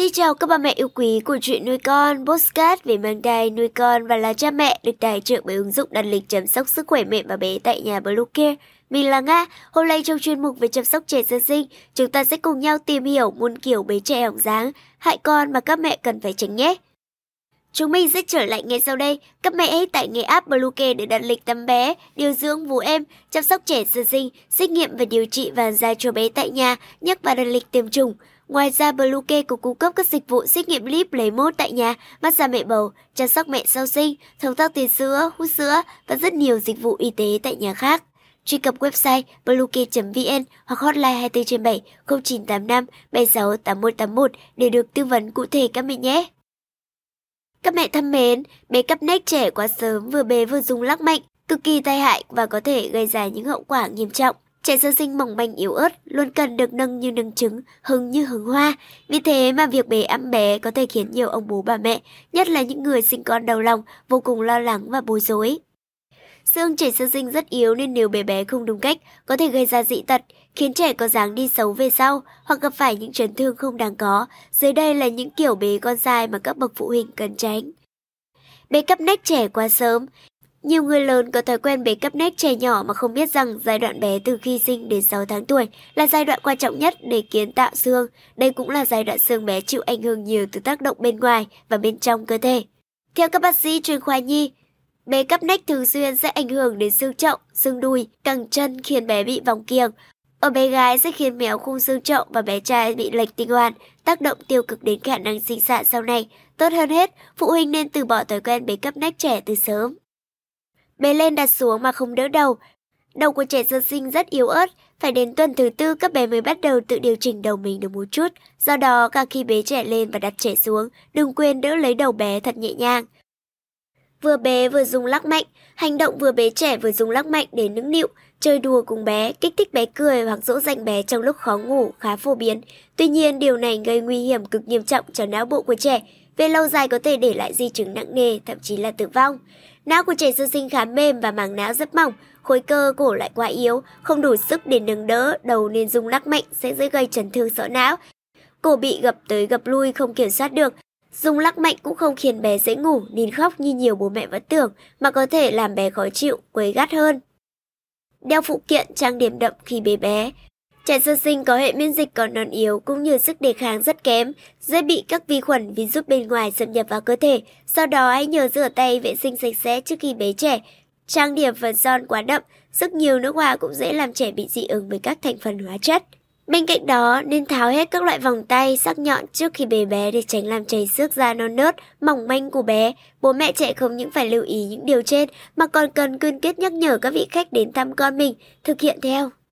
Xin chào các bà mẹ yêu quý của chuyện nuôi con, postcard về mang thai, nuôi con và là cha mẹ được tài trợ bởi ứng dụng đặt lịch chăm sóc sức khỏe mẹ và bé tại nhà Bluecare. Mình là Nga, hôm nay trong chuyên mục về chăm sóc trẻ sơ sinh, chúng ta sẽ cùng nhau tìm hiểu muôn kiểu bé trẻ hỏng dáng, hại con mà các mẹ cần phải tránh nhé. Chúng mình sẽ trở lại ngay sau đây. Các mẹ hãy tải ngay app Bluecare để đặt lịch tắm bé, điều dưỡng vú em, chăm sóc trẻ sơ sinh, xét nghiệm và điều trị vàng da cho bé tại nhà, nhắc và đặt lịch tiêm chủng. Ngoài ra, Bluecare cũng cung cấp các dịch vụ xét nghiệm lip lấy mốt tại nhà, massage mẹ bầu, chăm sóc mẹ sau sinh, thông tắc tiền sữa, hút sữa và rất nhiều dịch vụ y tế tại nhà khác. Truy cập website bluecare.vn hoặc hotline 24 trên 7 0985 76 8181 để được tư vấn cụ thể các mẹ nhé. Các mẹ thân mến, bé cắp nách trẻ quá sớm vừa bé vừa dùng lắc mạnh, cực kỳ tai hại và có thể gây ra những hậu quả nghiêm trọng. Trẻ sơ sinh mỏng manh yếu ớt luôn cần được nâng như nâng trứng, hứng như hứng hoa. Vì thế mà việc bế ẵm bé có thể khiến nhiều ông bố bà mẹ, nhất là những người sinh con đầu lòng, vô cùng lo lắng và bối rối. Xương trẻ sơ sinh rất yếu nên nếu bé bé không đúng cách có thể gây ra dị tật, khiến trẻ có dáng đi xấu về sau hoặc gặp phải những chấn thương không đáng có. Dưới đây là những kiểu bế con sai mà các bậc phụ huynh cần tránh. Bế cắp nách trẻ quá sớm nhiều người lớn có thói quen bế cấp nét trẻ nhỏ mà không biết rằng giai đoạn bé từ khi sinh đến 6 tháng tuổi là giai đoạn quan trọng nhất để kiến tạo xương. Đây cũng là giai đoạn xương bé chịu ảnh hưởng nhiều từ tác động bên ngoài và bên trong cơ thể. Theo các bác sĩ chuyên khoa nhi, bé cấp nách thường xuyên sẽ ảnh hưởng đến xương chậu, xương đùi, cẳng chân khiến bé bị vòng kiềng. Ở bé gái sẽ khiến méo khung xương chậu và bé trai bị lệch tinh hoàn, tác động tiêu cực đến khả năng sinh sản sau này. Tốt hơn hết, phụ huynh nên từ bỏ thói quen bế cấp nách trẻ từ sớm. Bé lên đặt xuống mà không đỡ đầu. Đầu của trẻ sơ sinh rất yếu ớt, phải đến tuần thứ tư các bé mới bắt đầu tự điều chỉnh đầu mình được một chút. Do đó, cả khi bế trẻ lên và đặt trẻ xuống, đừng quên đỡ lấy đầu bé thật nhẹ nhàng. Vừa bé vừa dùng lắc mạnh, hành động vừa bế trẻ vừa dùng lắc mạnh để nũng nịu, chơi đùa cùng bé, kích thích bé cười hoặc dỗ dành bé trong lúc khó ngủ khá phổ biến. Tuy nhiên, điều này gây nguy hiểm cực nghiêm trọng cho não bộ của trẻ, về lâu dài có thể để lại di chứng nặng nề, thậm chí là tử vong. Não của trẻ sơ sinh khá mềm và màng não rất mỏng, khối cơ cổ lại quá yếu, không đủ sức để nâng đỡ, đầu nên rung lắc mạnh sẽ dễ gây chấn thương sọ não. Cổ bị gập tới gập lui không kiểm soát được, Dùng lắc mạnh cũng không khiến bé dễ ngủ nên khóc như nhiều bố mẹ vẫn tưởng, mà có thể làm bé khó chịu, quấy gắt hơn. Đeo phụ kiện trang điểm đậm khi bé bé. Trẻ sơ sinh có hệ miễn dịch còn non yếu cũng như sức đề kháng rất kém, dễ bị các vi khuẩn virus bên ngoài xâm nhập vào cơ thể. Sau đó hãy nhớ rửa tay vệ sinh sạch sẽ trước khi bế trẻ. Trang điểm phần son quá đậm, rất nhiều nước hoa cũng dễ làm trẻ bị dị ứng với các thành phần hóa chất. Bên cạnh đó, nên tháo hết các loại vòng tay sắc nhọn trước khi bế bé để tránh làm chảy xước da non nớt, mỏng manh của bé. Bố mẹ trẻ không những phải lưu ý những điều trên mà còn cần cương quyết nhắc nhở các vị khách đến thăm con mình thực hiện theo.